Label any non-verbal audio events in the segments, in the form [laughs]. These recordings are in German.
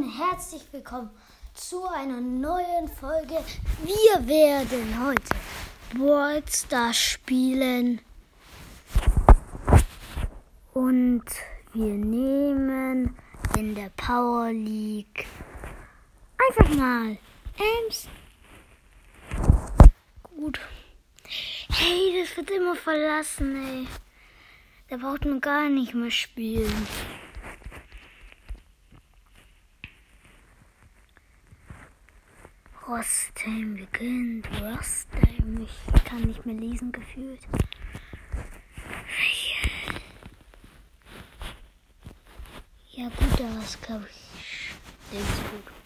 und herzlich willkommen zu einer neuen Folge. Wir werden heute Stars spielen und wir nehmen in der Power League einfach mal Ems. Gut. Hey, das wird immer verlassen, ey. Der braucht nur gar nicht mehr spielen. Rostheim beginnt. Rostheim. Ich kann nicht mehr lesen gefühlt. Ja gut, das glaube ich. Der ist gut.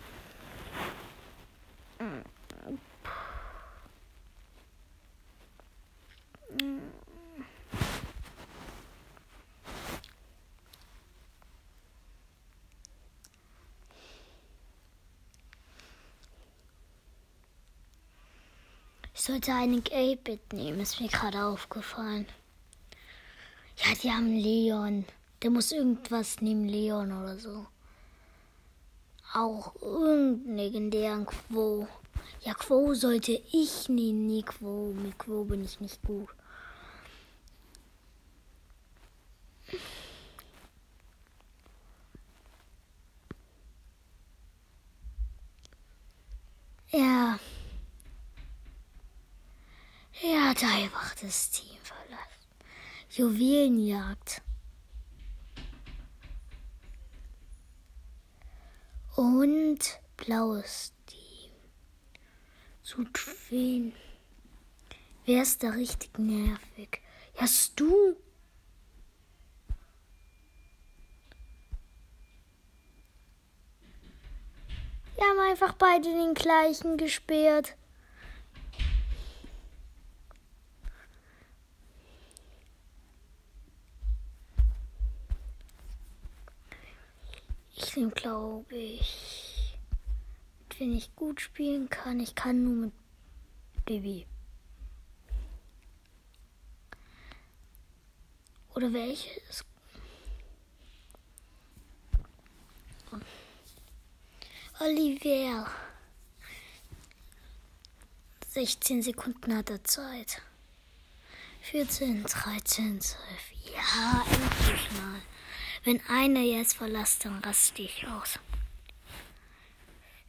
Sollte einen 8-Bit nehmen, ist mir gerade aufgefallen. Ja, die haben Leon. Der muss irgendwas nehmen, Leon oder so. Auch irgendeinen legendären Quo. Ja, Quo sollte ich nehmen, nie Quo. Mit Quo bin ich nicht gut. Ja. Er hat einfach das Team verlassen. Juwelenjagd. Und blaues Team. Zu wen? Wer ist da richtig nervig? Hast du? Wir haben einfach beide den gleichen gesperrt. Nehme, glaube ich, wem ich gut spielen kann. Ich kann nur mit Baby. Oder welches? Olivier. 16 Sekunden hat er Zeit. 14, 13, 12. Ja, endlich mal. Wenn einer jetzt verlässt, dann raste ich aus.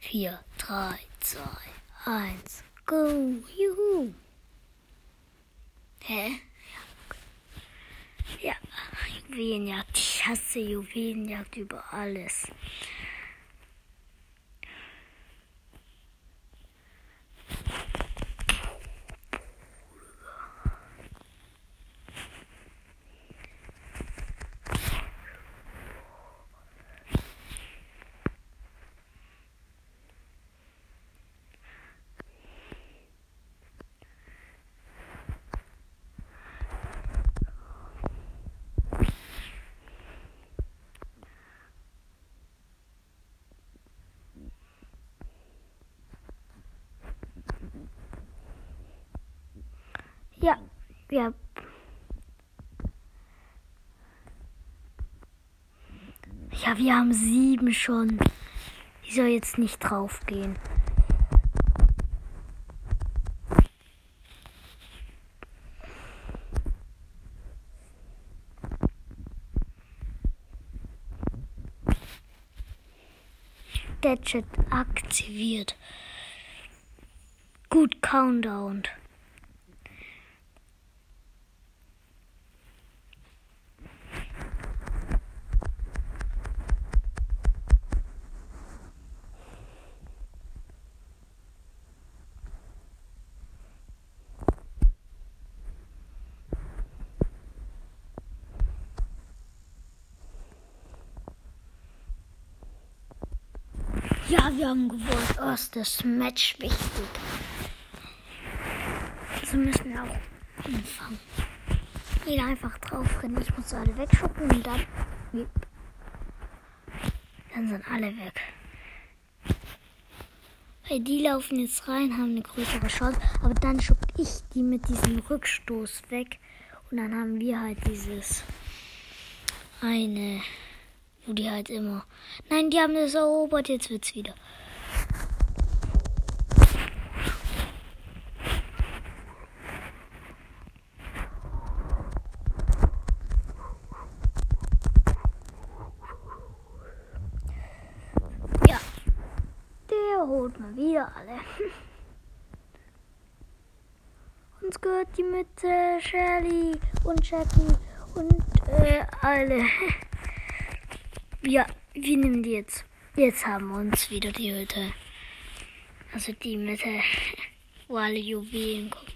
4, 3, 2, 1, go, juhu. Hä? Ja. ja, Juwelenjagd. Ich hasse Juwelenjagd über alles. Ja, ja. Wir haben sieben schon. Ich soll jetzt nicht draufgehen. Gadget aktiviert. Gut Countdown. Haben gewonnen. Oh, ist das Match wichtig. Also müssen wir auch anfangen. Jeder einfach drauf rennen. Ich muss alle wegschuppen und dann. Dann sind alle weg. Weil die laufen jetzt rein, haben eine größere Chance. Aber dann schupp ich die mit diesem Rückstoß weg. Und dann haben wir halt dieses eine Wo die halt immer. Nein, die haben das erobert, jetzt wird's wieder. Ja. Der holt mal wieder alle. [laughs] Uns gehört die Mitte, Shelly und Jackie und äh, alle. [laughs] Ja, wir nehmen die jetzt. Jetzt haben wir uns wieder die Hütte. Also die Mitte, [laughs] wo alle Juwelen kommen.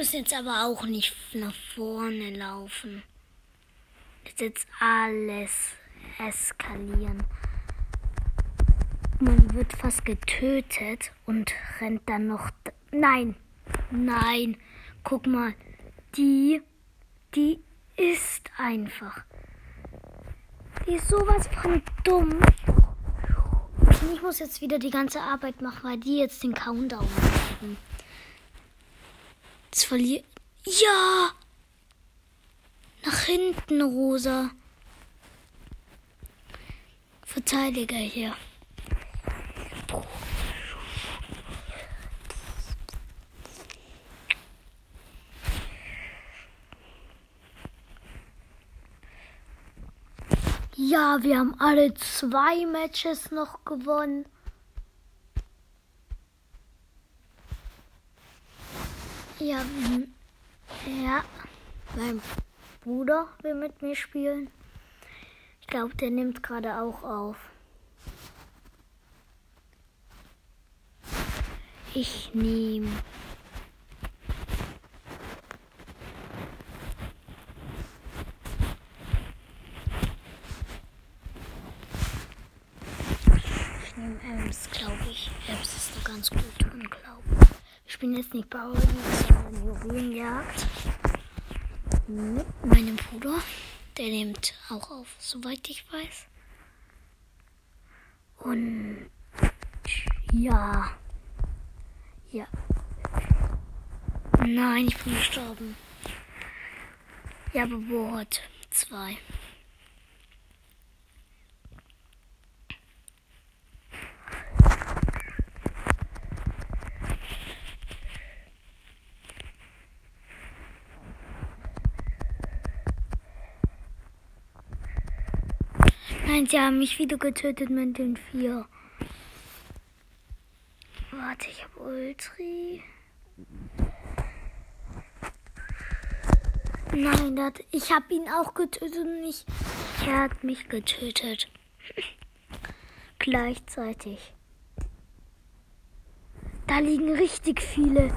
Müssen jetzt aber auch nicht nach vorne laufen. Ist jetzt alles eskalieren. Man wird fast getötet und rennt dann noch. Nein, nein, guck mal. Die, die ist einfach. Die ist sowas von dumm. Und ich muss jetzt wieder die ganze Arbeit machen, weil die jetzt den Countdown machen. Das verliert. Ja! Nach hinten, Rosa. Verteidiger hier. Ja, wir haben alle zwei Matches noch gewonnen. Ja, ja, mein Bruder will mit mir spielen. Ich glaube, der nimmt gerade auch auf. Ich nehme. Ich nehme Ems, glaube ich. Ems ist da ganz gut drin, glaube ich. Jetzt nicht Bauer, sondern Juwelenjagd. Mit meinem Bruder. Der nimmt auch auf, soweit ich weiß. Und ja. Ja. Nein, ich bin gestorben. Ja, bebohrt. Zwei. Nein, sie haben mich wieder getötet mit den vier. Warte, ich habe Ultri. Nein, das, ich habe ihn auch getötet und ich, er hat mich getötet. [laughs] Gleichzeitig. Da liegen richtig viele.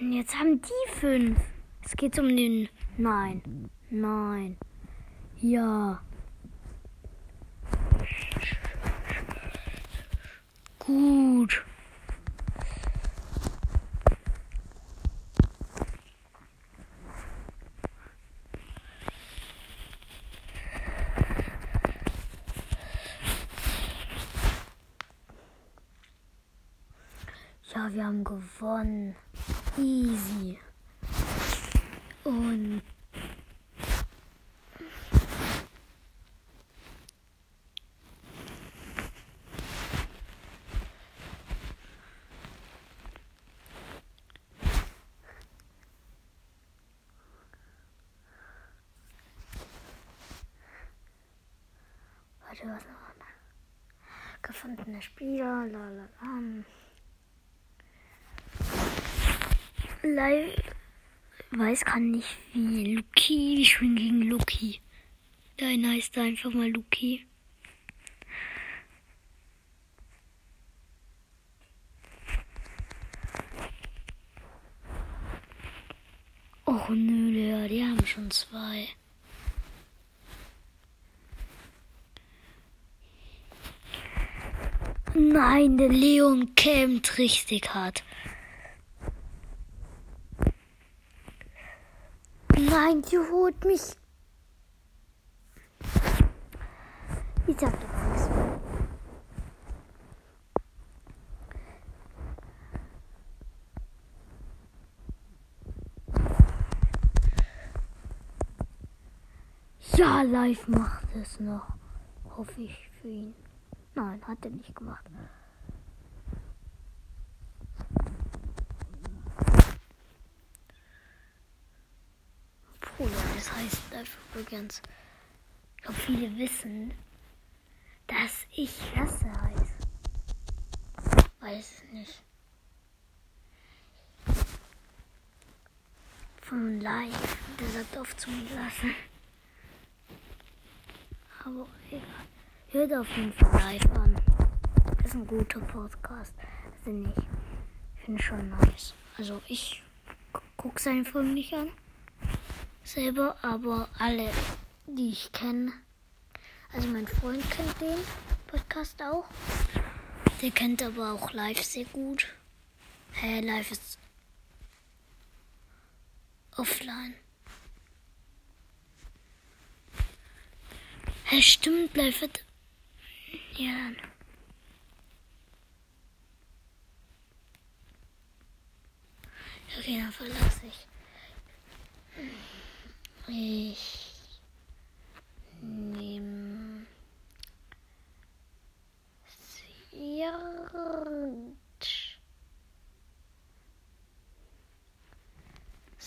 Nein. Jetzt haben die fünf. Es geht um den. Nein. Nein. Ja. Gut. Ja, wir haben gewonnen. Easy. Und Warte, was noch? Gefundene Spieler, lalala. Live weiß kann nicht wie. Luki, ich bin gegen Luki. Dein heißt einfach mal Luki. Och nö, die haben schon zwei. Nein, der Leon kämmt richtig hart. Nein, die holt mich. Ich sag doch nichts. Ja, live macht es noch. Hoffe ich für ihn. Nein, hat er nicht gemacht. Bruder, das heißt live übrigens. Ich glaube, viele wissen, dass ich Lasse heiße. Weiß es nicht. Von live. Der sagt oft zu mir Lasse. Aber egal. Hört auf jeden Fall live an. Das ist ein guter Podcast. Also nicht. Ich finde schon nice. Also ich gucke seine Folgen nicht an. Selber, aber alle, die ich kenne. Also mein Freund kennt den Podcast auch. Der kennt aber auch live sehr gut. Hey, live ist offline. Hey, stimmt, live wird. Ja. Okay, dann verlasse ich. Ich nehme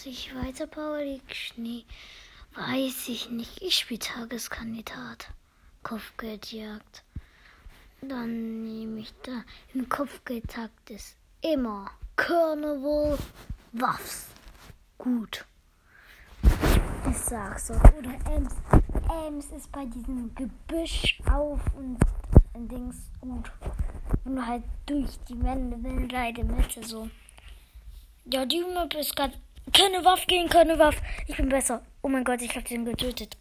sich weiter Power League Schnee. Weiß ich nicht. Ich spiele Tageskandidat. Kopfgeldjagd. Dann nehme ich da. Im Kopfgeldtakt ist immer Carnival Waffs. Gut. Ich sag's so. Oder Ems. Ems ist bei diesem Gebüsch auf und Dings gut. Und halt durch die Wände, wenn leider Mitte so. Ja, die Map ist gerade keine Waffe gegen keine Waffe. Ich bin besser. Oh mein Gott, ich hab den getötet.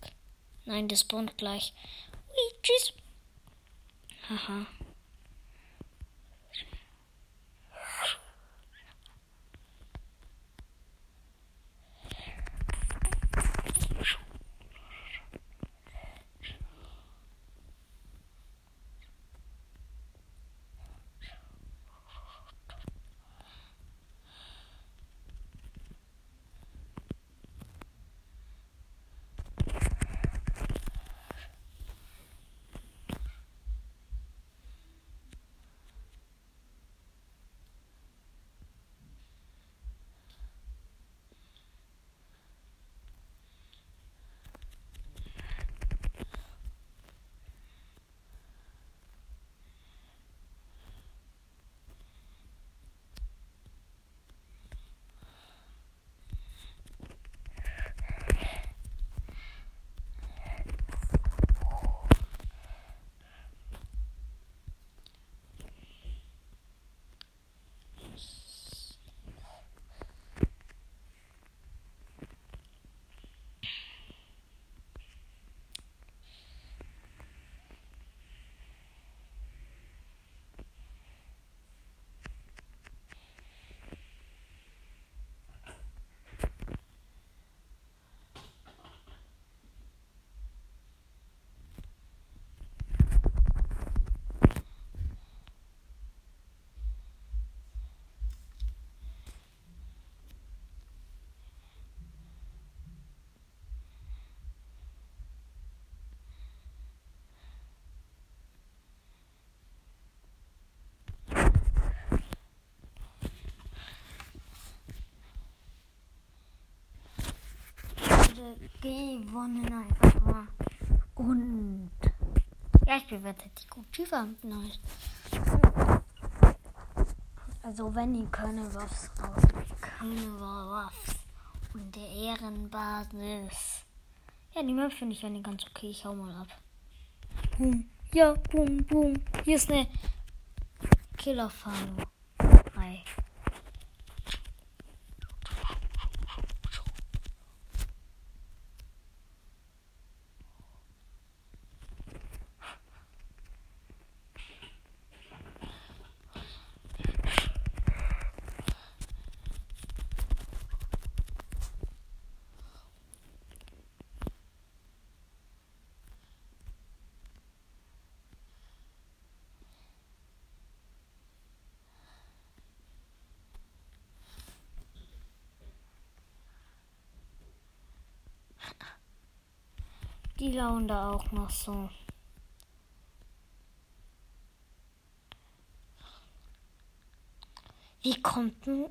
Nein, der spawnt gleich. Ui, tschüss. 哈哈。Haha. gewonnen einfach mal. Und ja, ich bewerte die Kultiva neu. Also wenn keine Waffs raus, keine Waffs und der Ehrenbasis. Ja, die Map finde ich eigentlich ganz okay. Ich hau mal ab. Boom. Ja, boom, boom. Hier ist eine Killerfahne. Die lauern da auch noch so. Wie kommt denn?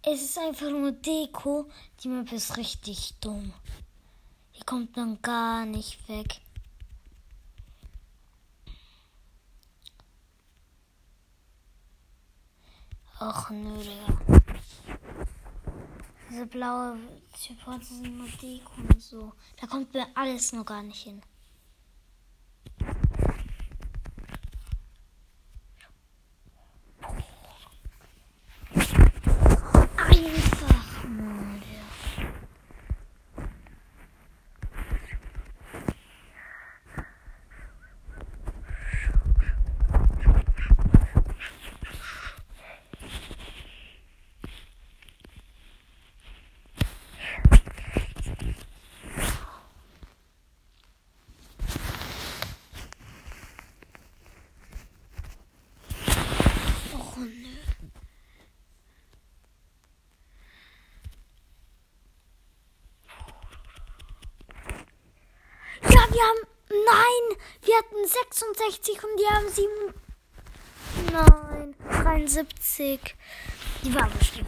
Es ist einfach nur Deko. Die Map ist richtig dumm. Die kommt dann gar nicht weg. Ach nö, Digga. Diese blaue Supports sind nur Deko und so. Da kommt mir alles noch gar nicht hin. Wir haben. Nein! Wir hatten 66 und die haben 7. Nein, 73. Die war aber schlecht.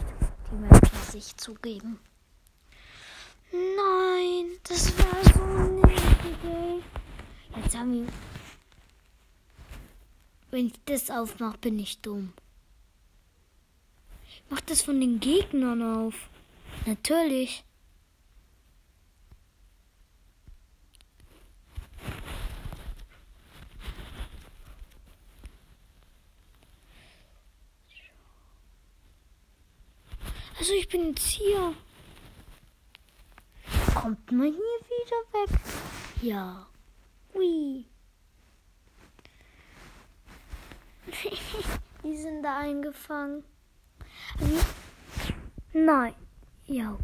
Die möchte ich zugeben. Nein, das war so nervig. Jetzt haben wir. Wenn ich das aufmache, bin ich dumm. Ich mach das von den Gegnern auf. Natürlich. Also ich bin jetzt hier. Kommt man hier wieder weg? Ja. Ui. [laughs] Die sind da eingefangen. Nein. Ja.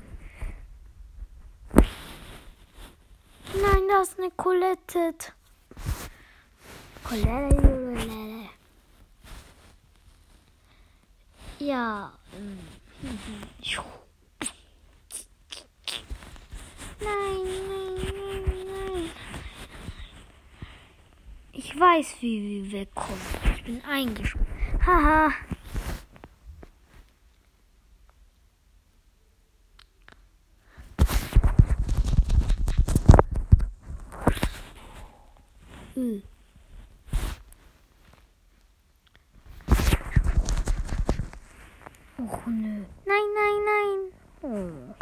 Nein, das ist eine Colette. Colette. Ja. Nein, nein, nein, nein. Ich weiß, wie wir wegkommen. Ich bin eingesprungen. Haha. Hm. Och nö. Nein, nein, nein. Oh.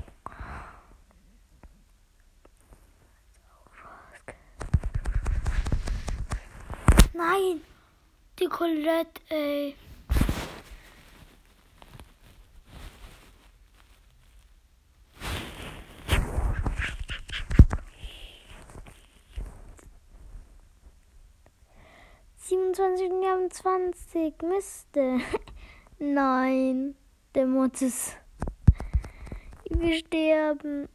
Nein. Colette, ey. Siebenundzwanzig und zwanzig. Miste. [laughs] Nein. Der Mortis. Wir sterben.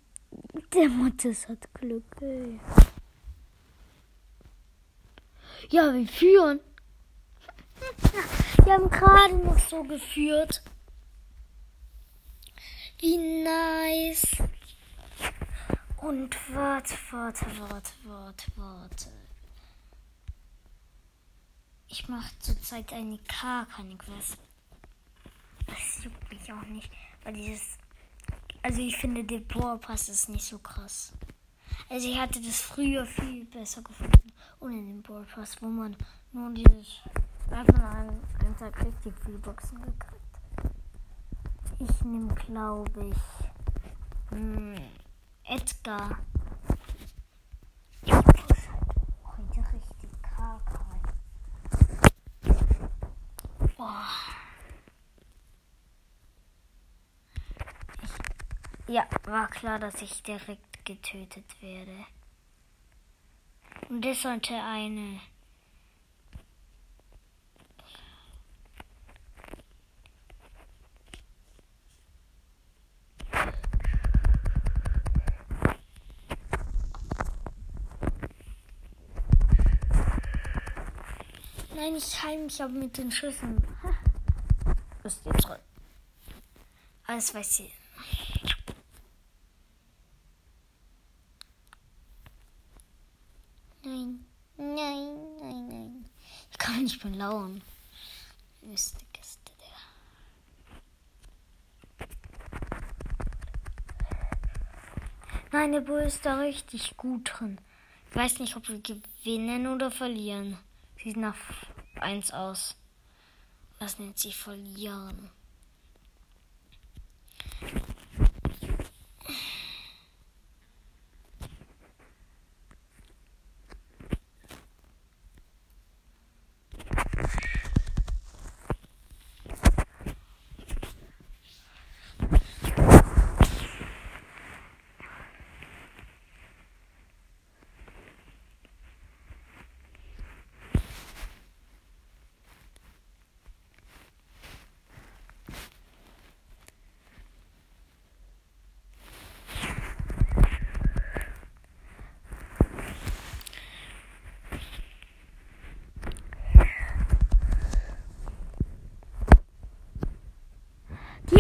Der Mortis hat Glück, ey. Ja, wir führen. Wir haben gerade noch so geführt. Wie nice. Und warte, warte, warte, warte, warte. Ich mache zurzeit eine K, ich was das juckt mich auch nicht. Weil dieses. Also ich finde der Pass ist nicht so krass. Also ich hatte das früher viel besser gefunden. Ohne den Pass, wo man nur dieses. Da hat man einen, Tag richtig viele Boxen gekriegt. Ich nehme, glaube ich. Mh, hm, Edgar. Ich muss halt heute richtig Boah. Ja, war klar, dass ich direkt getötet werde. Und das sollte eine. Nein, ich heim mich aber mit den Schüssen. [laughs] Ist jetzt drin. Alles weiß ich. Nein, nein, nein, nein. Ich kann mich nicht belauern. mehr lauern. der. Nein, der Bull ist da richtig gut drin. Ich weiß nicht, ob wir gewinnen oder verlieren. Sieht nach 1 aus. Was nennt sie verlieren?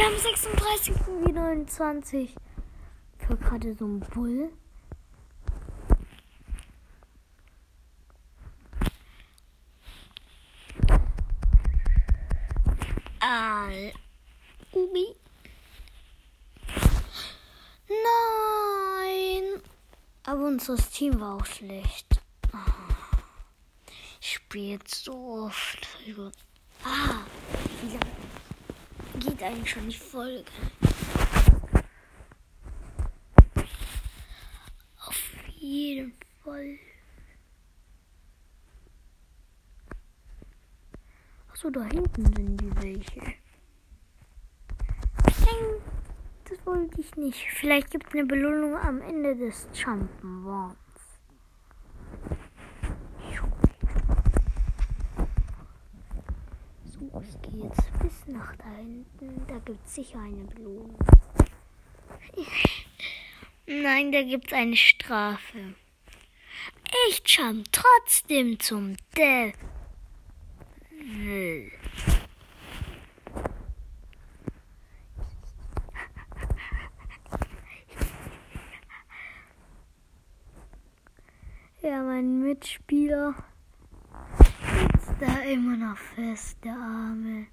Wir haben 36 wie 29. Ich höre gerade so ein Bull. Al. Ubi. Nein. Aber unser Team war auch schlecht. Ich spiele so oft. Ah, wie lange geht eigentlich schon die Folge? Auf jeden Fall. Achso, da hinten sind die welche. Das wollte ich nicht. Vielleicht gibt es eine Belohnung am Ende des Jump'n'Runs. So, ich gehe jetzt bis nach da hinten. Da gibt es sicher eine Belohnung. [laughs] Nein, da gibt es eine Strafe. Ich jump trotzdem zum Devil. [laughs] Ja, mein Mitspieler sitzt da immer noch fest, der Arme.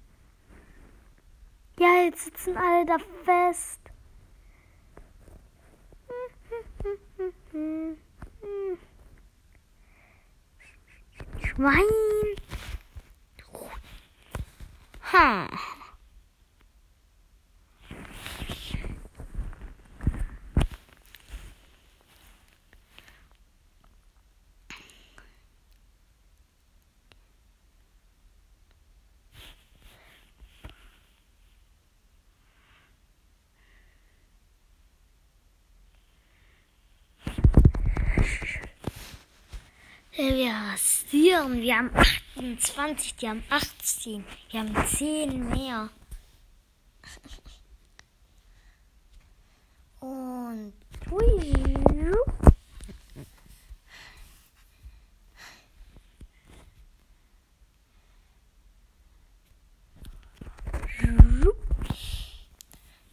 Ja, jetzt sitzen alle da fest. Schwein. Ha. Wir rasieren. Wir haben 28, die haben 18. Wir haben 10 mehr. [laughs] Und. Hui.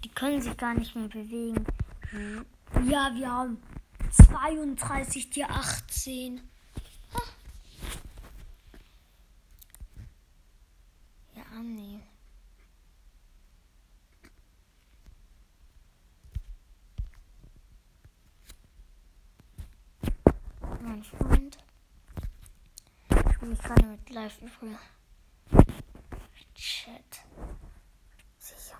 Die können sich gar nicht mehr bewegen. Ja, wir haben 32, die 18. Nee. Mein Freund. Ich mich gerade mit live früher. Chat. Sicher.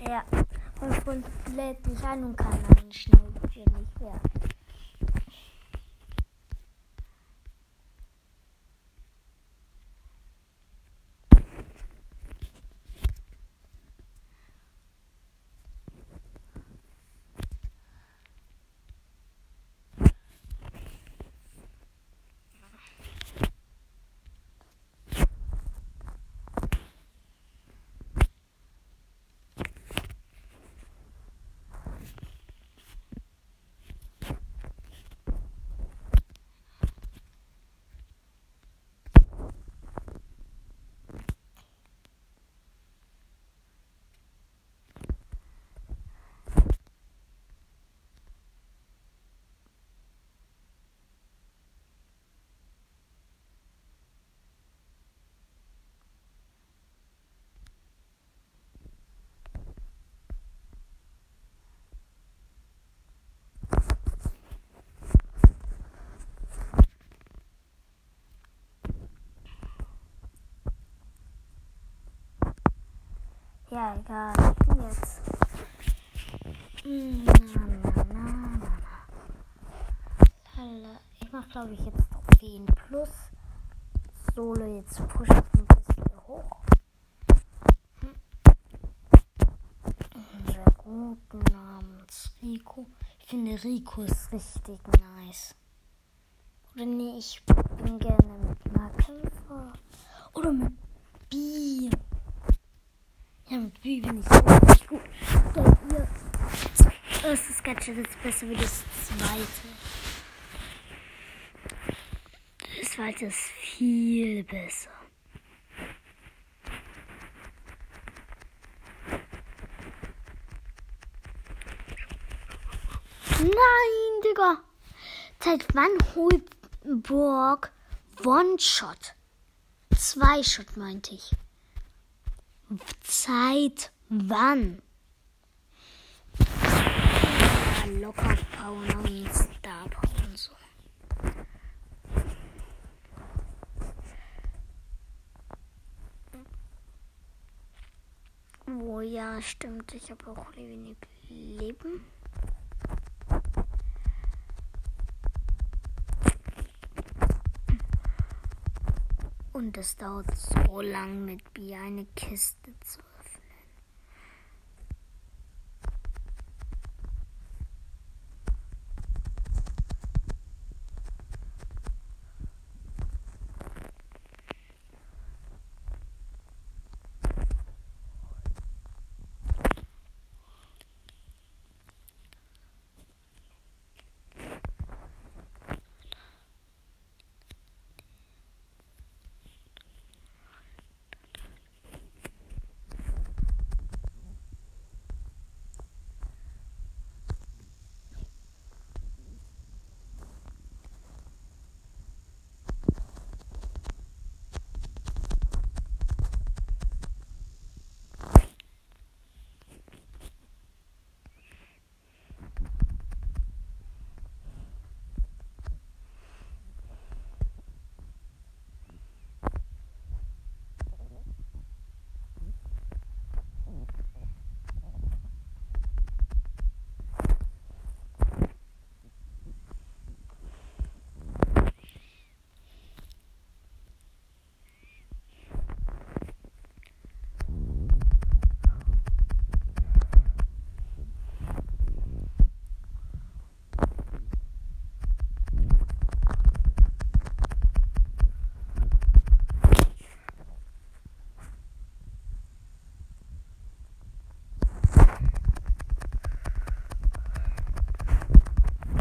Ja, Freund lädt mich ein und kann dann schnell mich werden. Ja, egal. Jetzt. Na, na, na, na. Ich mach, glaube ich, jetzt Trophäen plus. Solo jetzt Push-Up ein bisschen hoch. Hm. Sehr gut, namens Rico. Ich finde Rico ist richtig nice. Oder nee, ich bin gerne mit Nahkämpfer. Oder mit B. Ja, B bin ich richtig gut. Denn ihr erstes Gadget ist besser wie das zweite. Das zweite ist viel besser. Nein, Digga. Seit wann holt Borg One-Shot? Zwei-Shot meinte ich. Seit wann? Ja, locker Power und Star und so. Oh ja, stimmt. Ich habe auch wenig Leben. Und es dauert so lang mit Bier eine Kiste zu öffnen.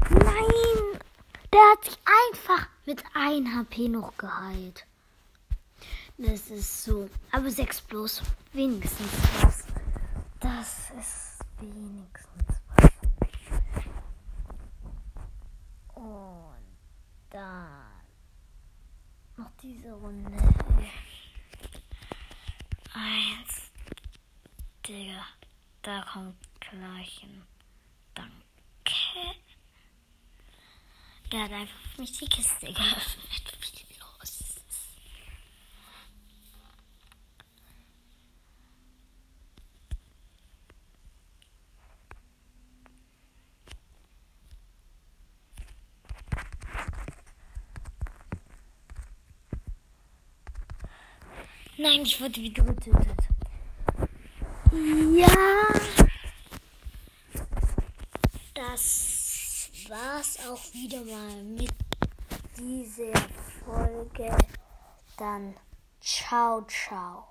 Nein! Der hat sich einfach mit 1 HP noch geheilt. Das ist so. Aber 6 bloß. Wenigstens was. Das ist wenigstens was. Und dann noch diese Runde. Eins. Digga. Da kommt gleich ein Danke. Der hat einfach für mich die Kiste geöffnet. [laughs] Wie los? Nein, ich wurde wieder getötet. Ja. Das war's auch wieder mal mit dieser Folge. Dann ciao, ciao.